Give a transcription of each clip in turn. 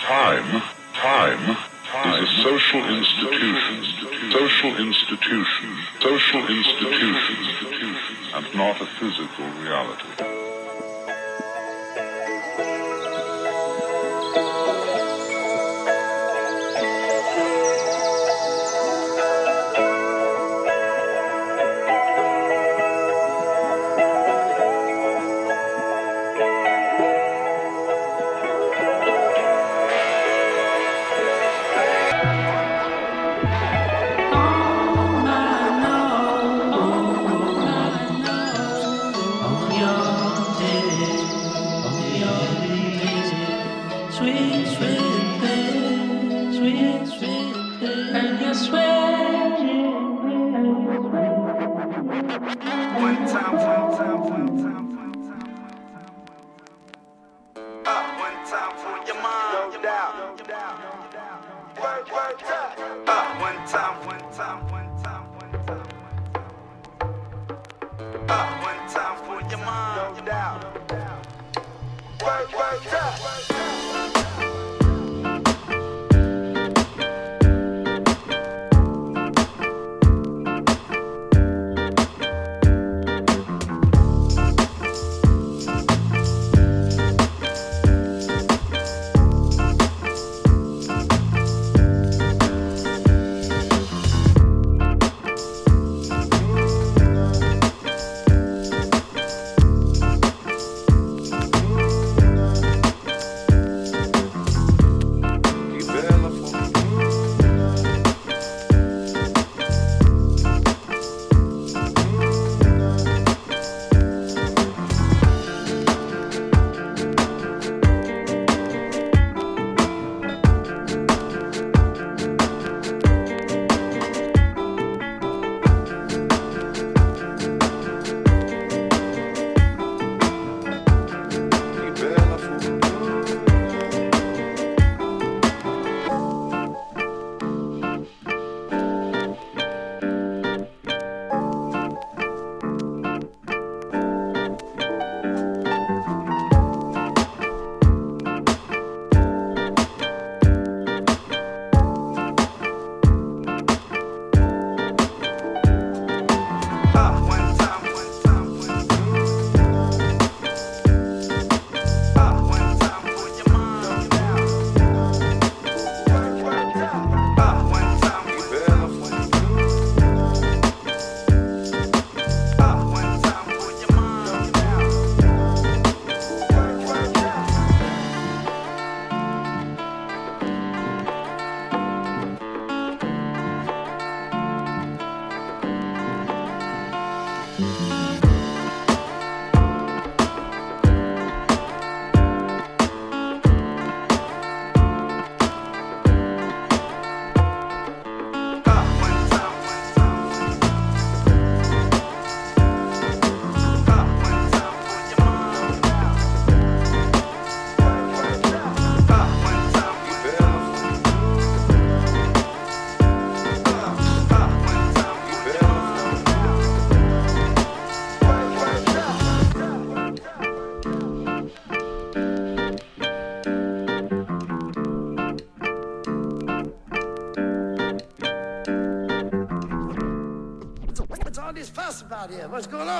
Time, time, time is a social institution, social institution, social institution, and not a physical reality. What's going on?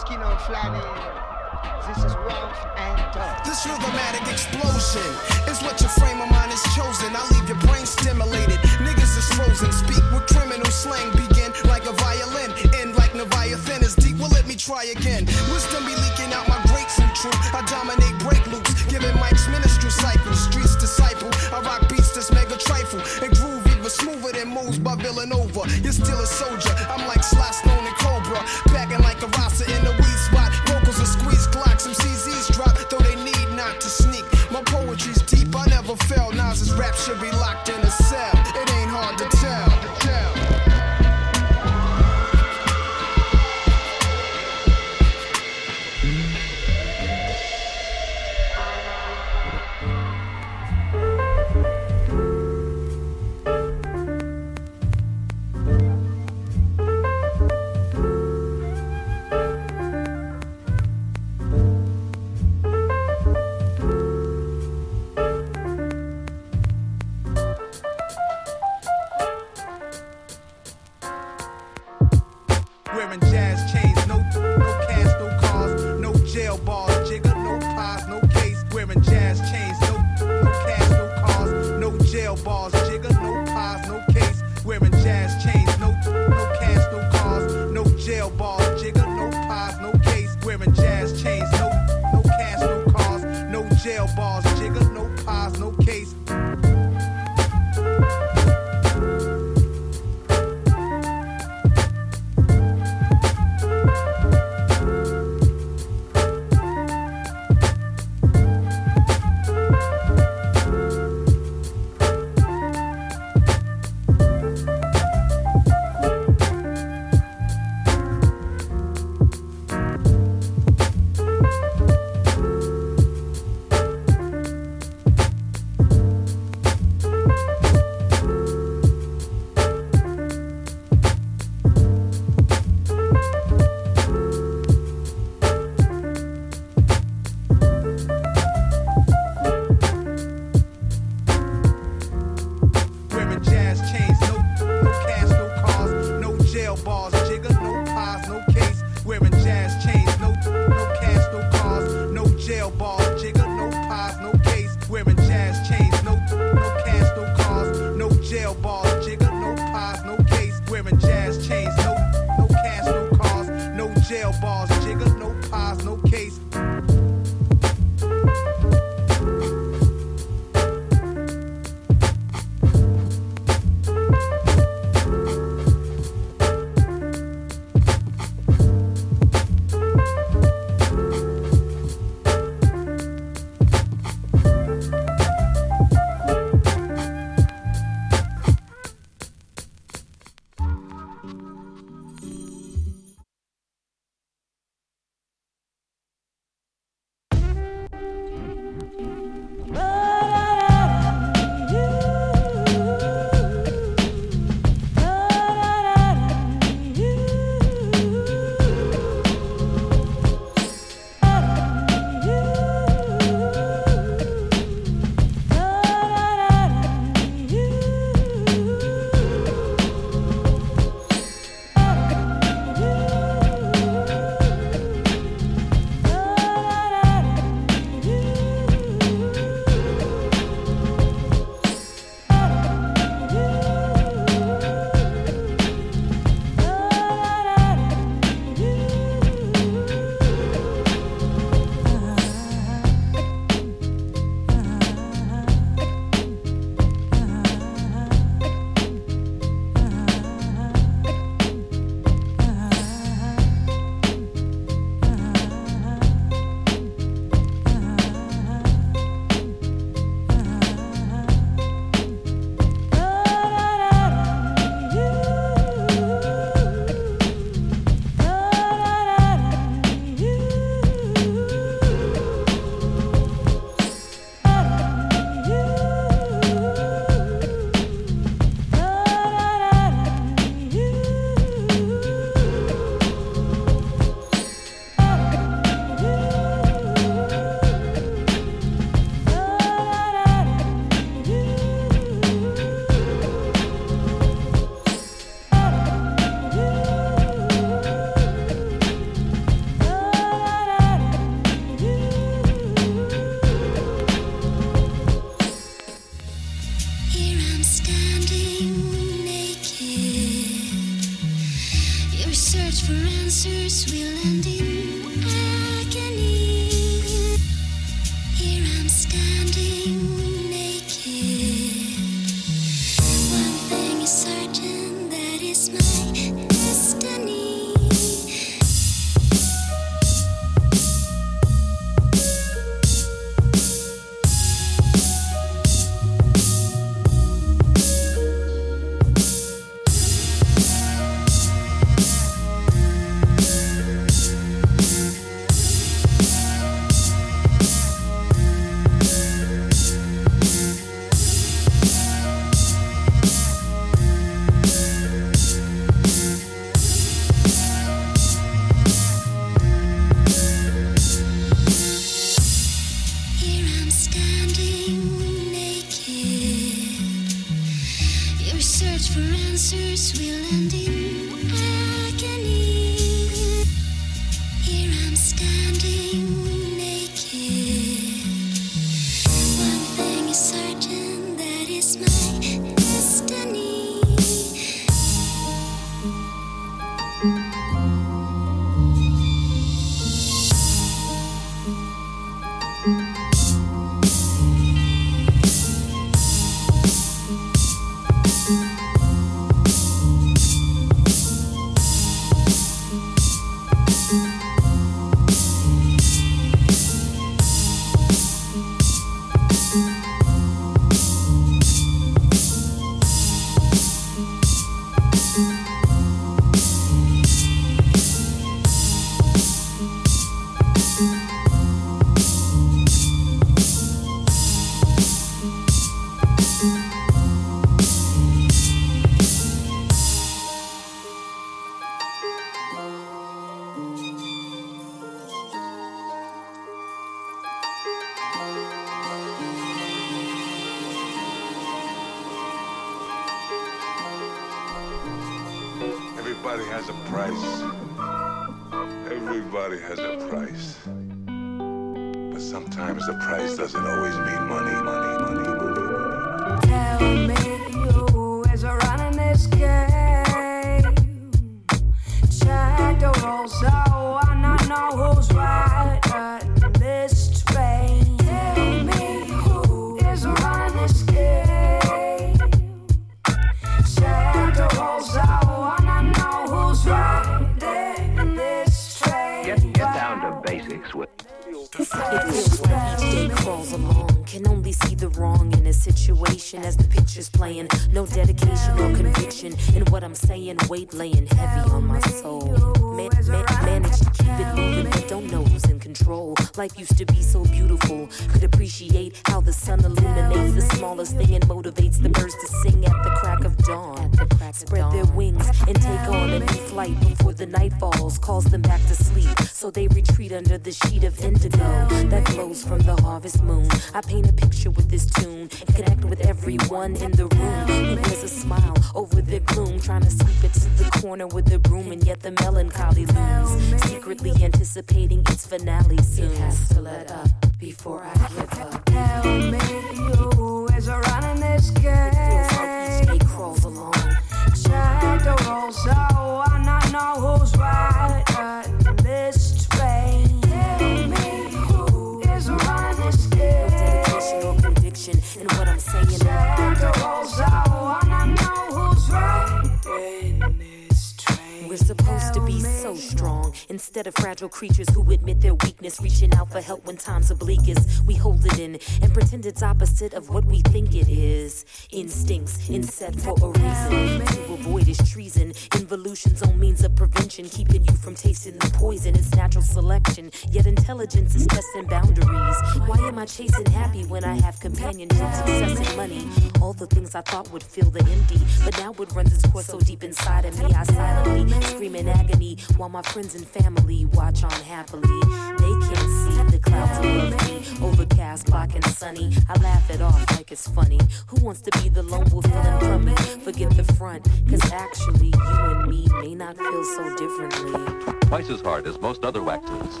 Of fragile creatures who admit their weakness, reaching out for help when times are bleakest. We hold it in and pretend it's opposite of what we think it is. Instincts inset for a reason to avoid is treason. Involution's own means of prevention, keeping you from tasting the poison. It's natural selection, yet intelligence is testing boundaries. Why am I chasing happy when I have companionship, success, and money? All the things I thought would fill the empty, but now it runs its course so deep inside of me. I silently scream in agony while my friends and family watch on happily. They can't see the clouds above me, overcast, black and sunny. I laugh it off like it's funny. Who wants to be the lone wolf feeling crummy? Forget the front, cause actually you and me may not feel so differently. Twice as hard as most other waxes.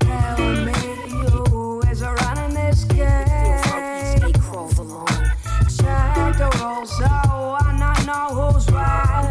Tell me is running this Feels like each game. day crawls along. Check the rules so I not know who's right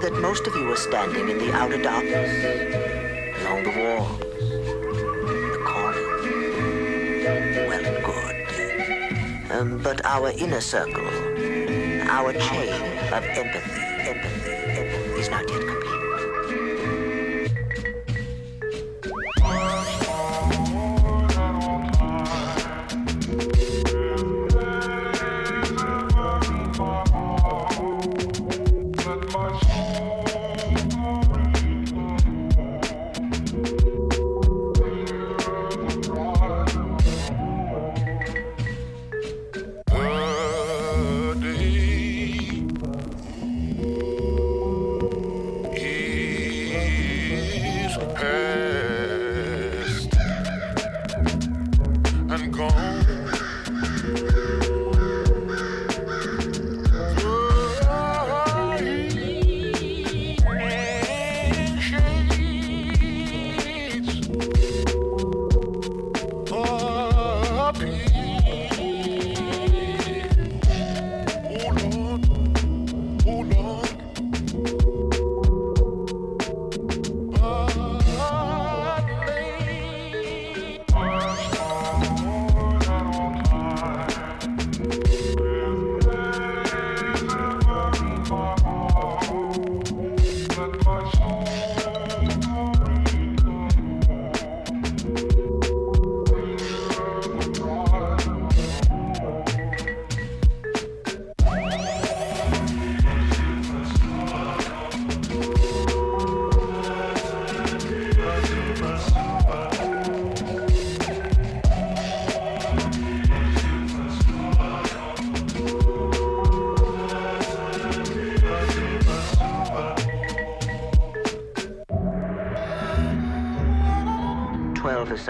that most of you are standing in the outer darkness, along the wall, the corner. Well and good. Um, but our inner circle, our chain of empathy, empathy, empathy is not yet complete.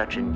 such an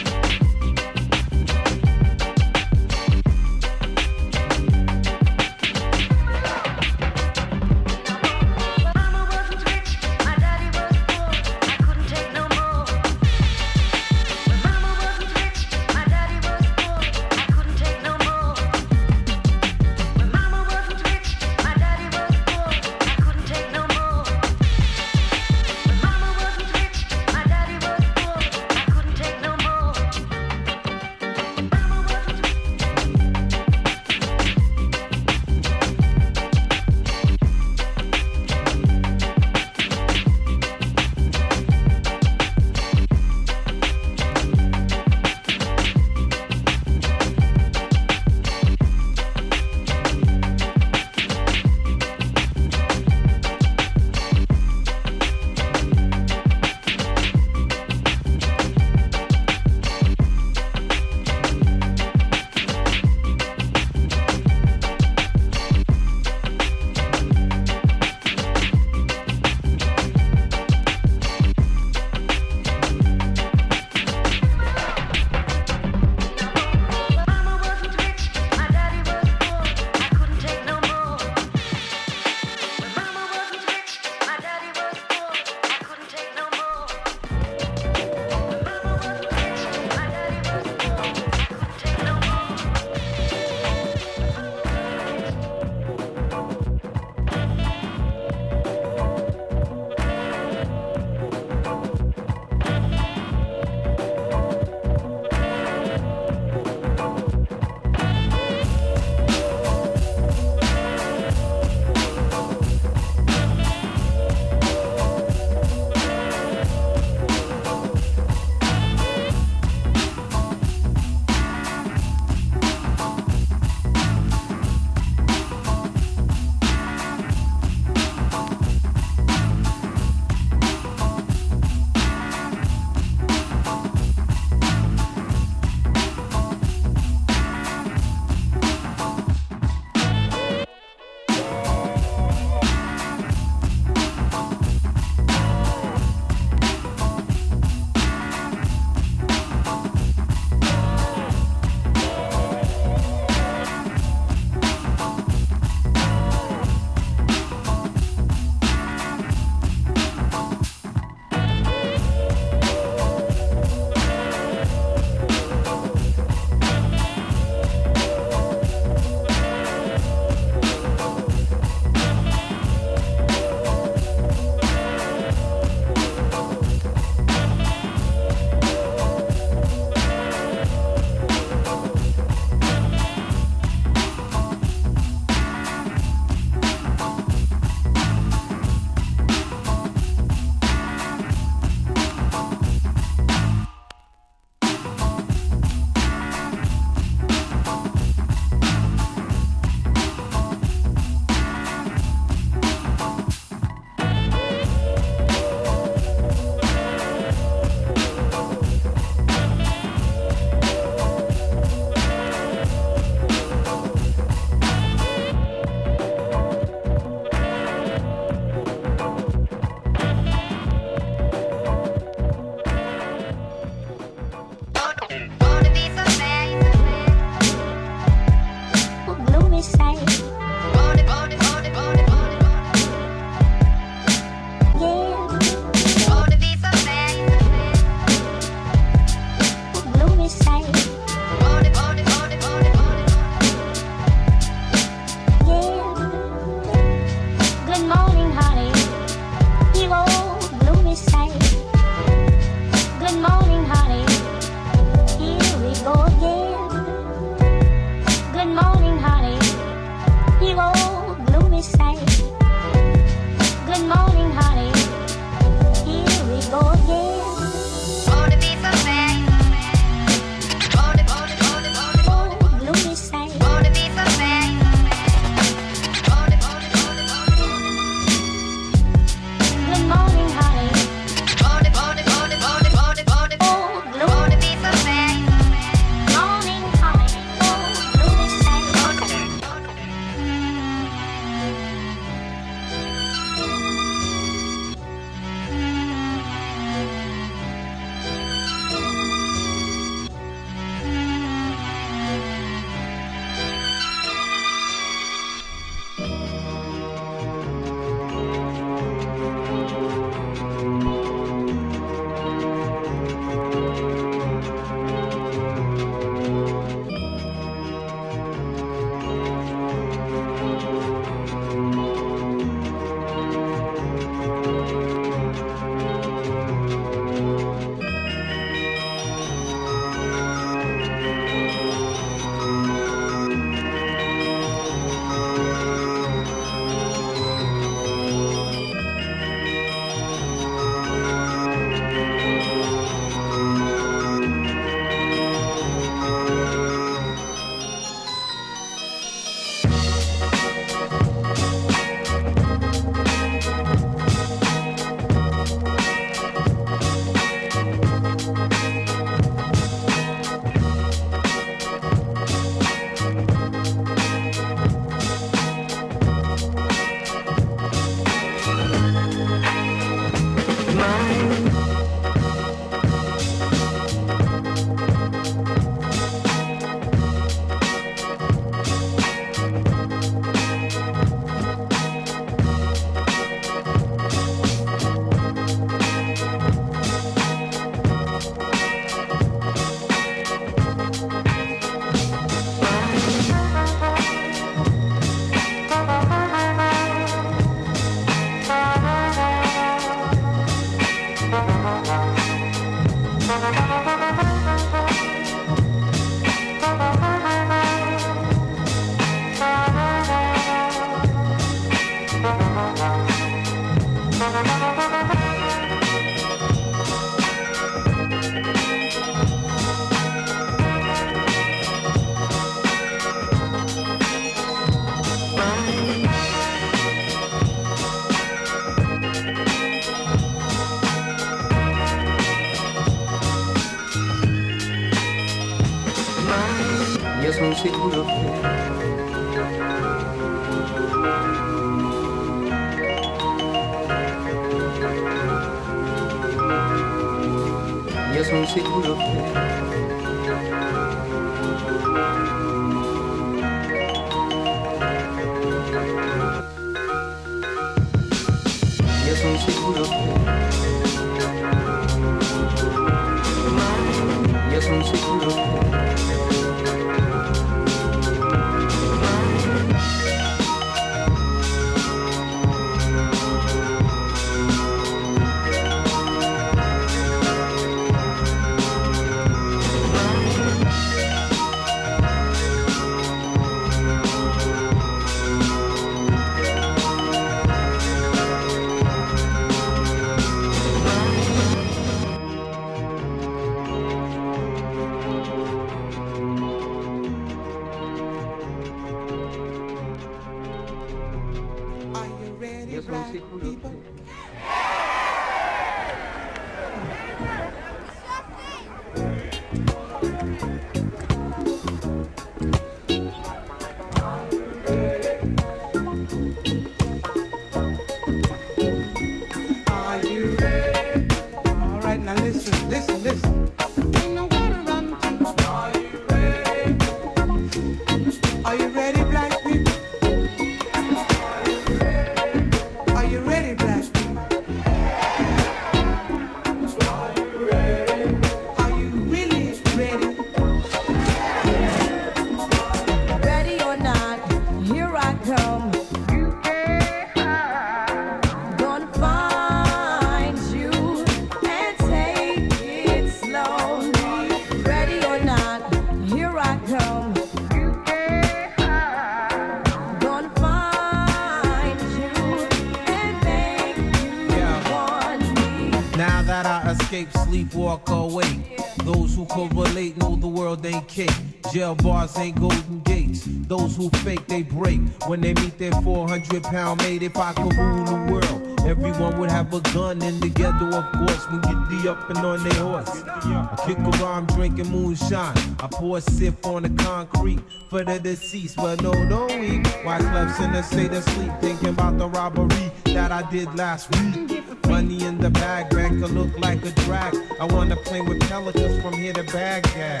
Ain't golden gates. Those who fake, they break. When they meet their 400 pound mate, if I could rule the world, everyone would have a gun. And together, of course, we get the up and on their horse. I kick around drinking moonshine. I pour a sip on the concrete for the deceased. But no, don't weep. Wyclef's in the state of sleep, thinking about the robbery that I did last week. Money in the bag, look like a drag. I wanna play with pelicans from here to Baghdad.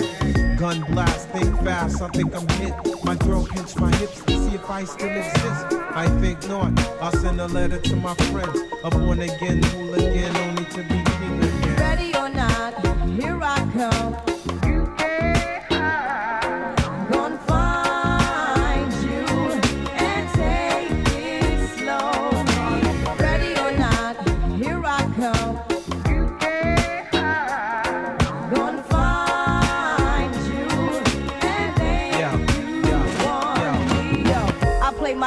Gun blast, think fast, I think I'm hit. My girl pinch my hips to see if I still exist. I think not. I'll send a letter to my friends. A born again only to be king again. Ready or not, here I come.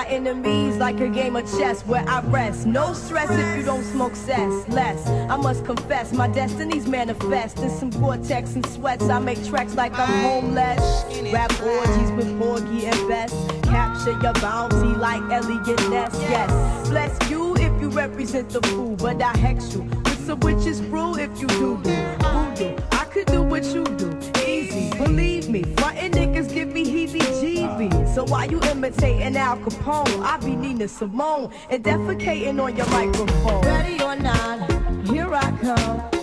Enemies like a game of chess where I rest. No stress if you don't smoke cess. Less, I must confess, my destiny's manifest. In some Gore-Tex and sweats, I make tracks like I'm homeless. Rap orgies with Porgy and Bess. Capture your bounty like Eliot Ness. Yes, bless you if you represent the fool, but I hex you with some witches brew if you do do voodoo. I could do what you do, easy. Believe me, frontin' niggas. So why you imitating Al Capone? I be Nina Simone and defecating on your microphone. Ready or not, here I come.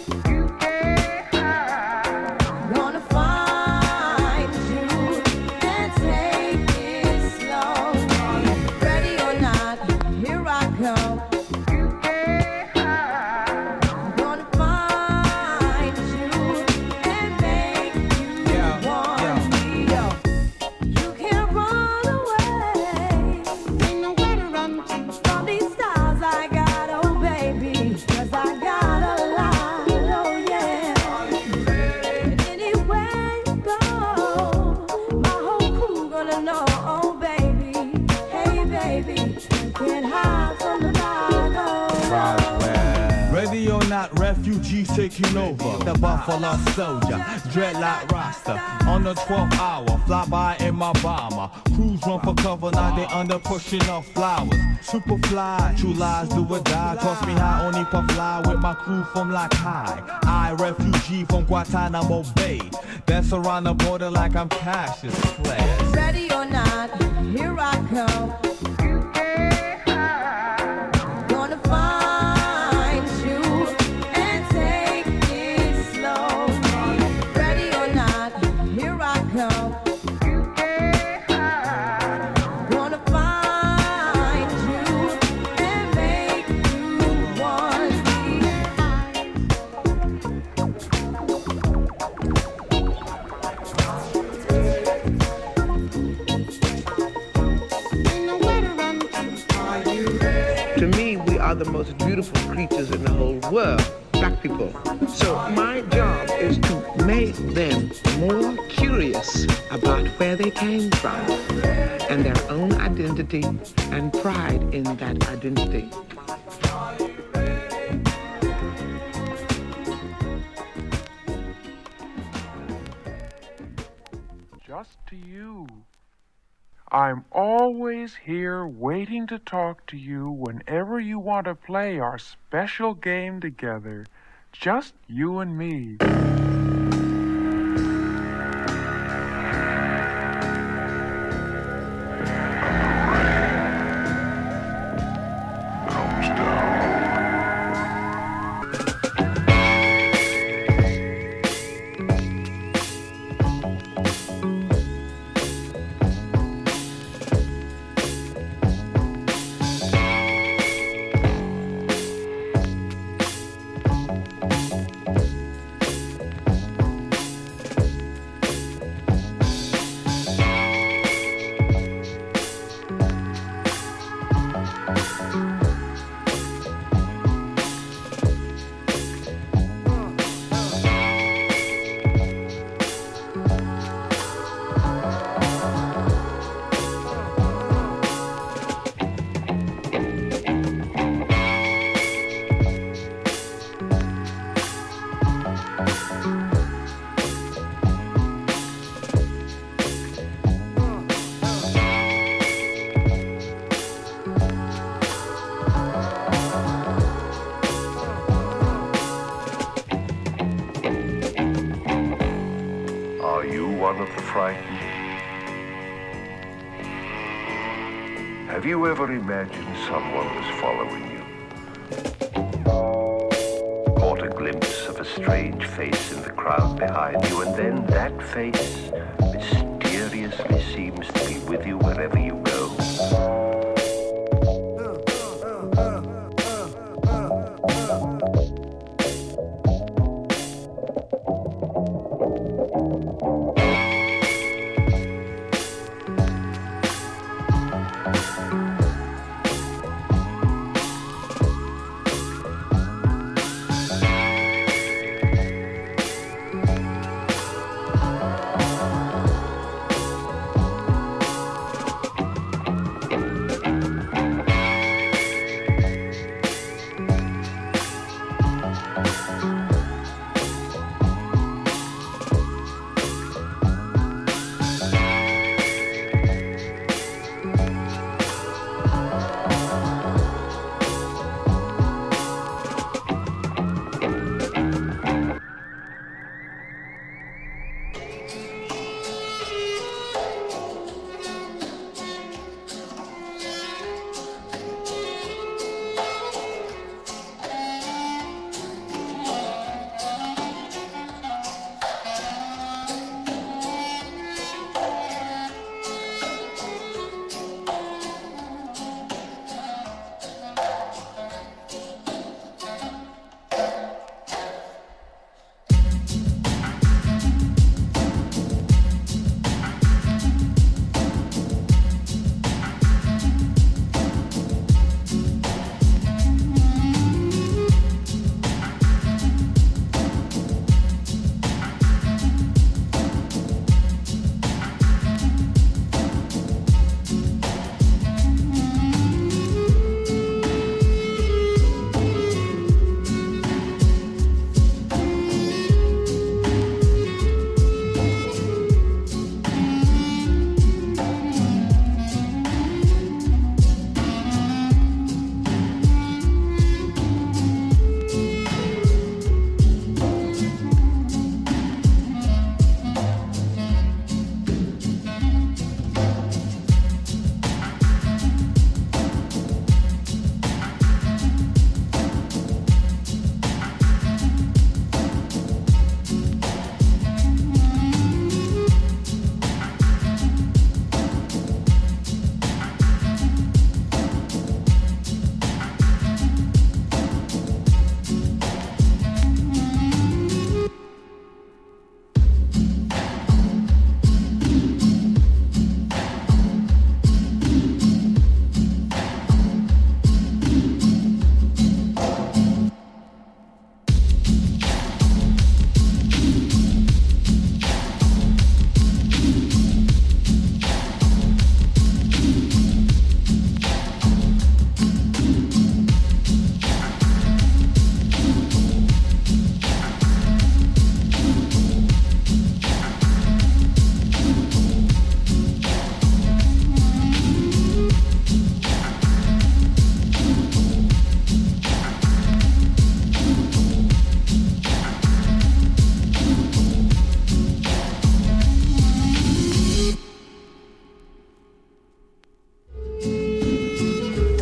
Taking over. The Buffalo Soldier, dreadlock Rasta. On the 12th hour, fly by in my bomber. Crews run for cover, now they under pushing off flowers. Superfly, true lies do or die. Toss me high, only for fly with my crew from like high. I refugee from Guantanamo Bay. Dance around the border like I'm Cassius Clay. Ready or not, here I come. The most beautiful creatures in the whole world, black people. So my job is to make them more curious about where they came from and their own identity and pride in that identity. Just to you. I'm always here waiting to talk to you whenever you want to play our special game together. Just you and me. Imagined someone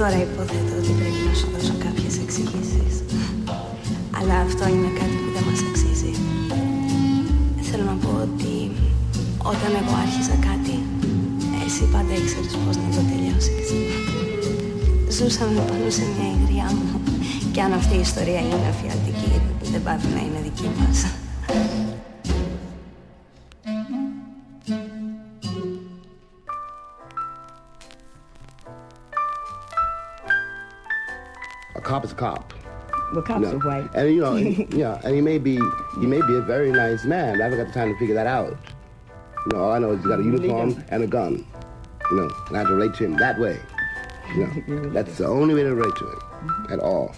Τώρα υποθέτω ότι πρέπει να σου δώσω κάποιες εξηγήσεις. Αλλά αυτό είναι κάτι που δεν μας αξίζει. Θέλω να πω ότι όταν εγώ άρχισα κάτι, εσύ πάντα ήξερες πώς να το τελειώσεις. Ζούσαμε πάνω σε μια υγριά μου και αν αυτή η ιστορία είναι αφιαλτική, δεν πάει να είναι δική μας. Well, cops You know, are white. And you know, and, yeah, and he may be he may be a very nice man. I haven't got the time to figure that out. You know, all I know is he's got a uniform and a gun. You know, and I have to relate to him that way. You know, that's the only way to relate to him at all.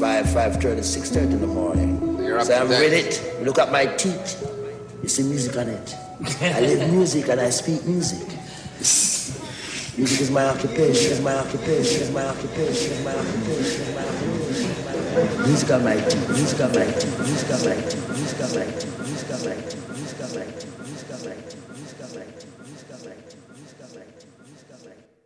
5, 5.30, 6.30 in the morning. You're so I'm with it. Look at my teeth. It's the music on it. I live music and I speak music. Music is my occupation, is my occupation, is my occupation, is my occupation, my occupation. Music on my teeth, music on my teeth, music on my teeth, music on my teeth, music on my teeth, music on my teeth.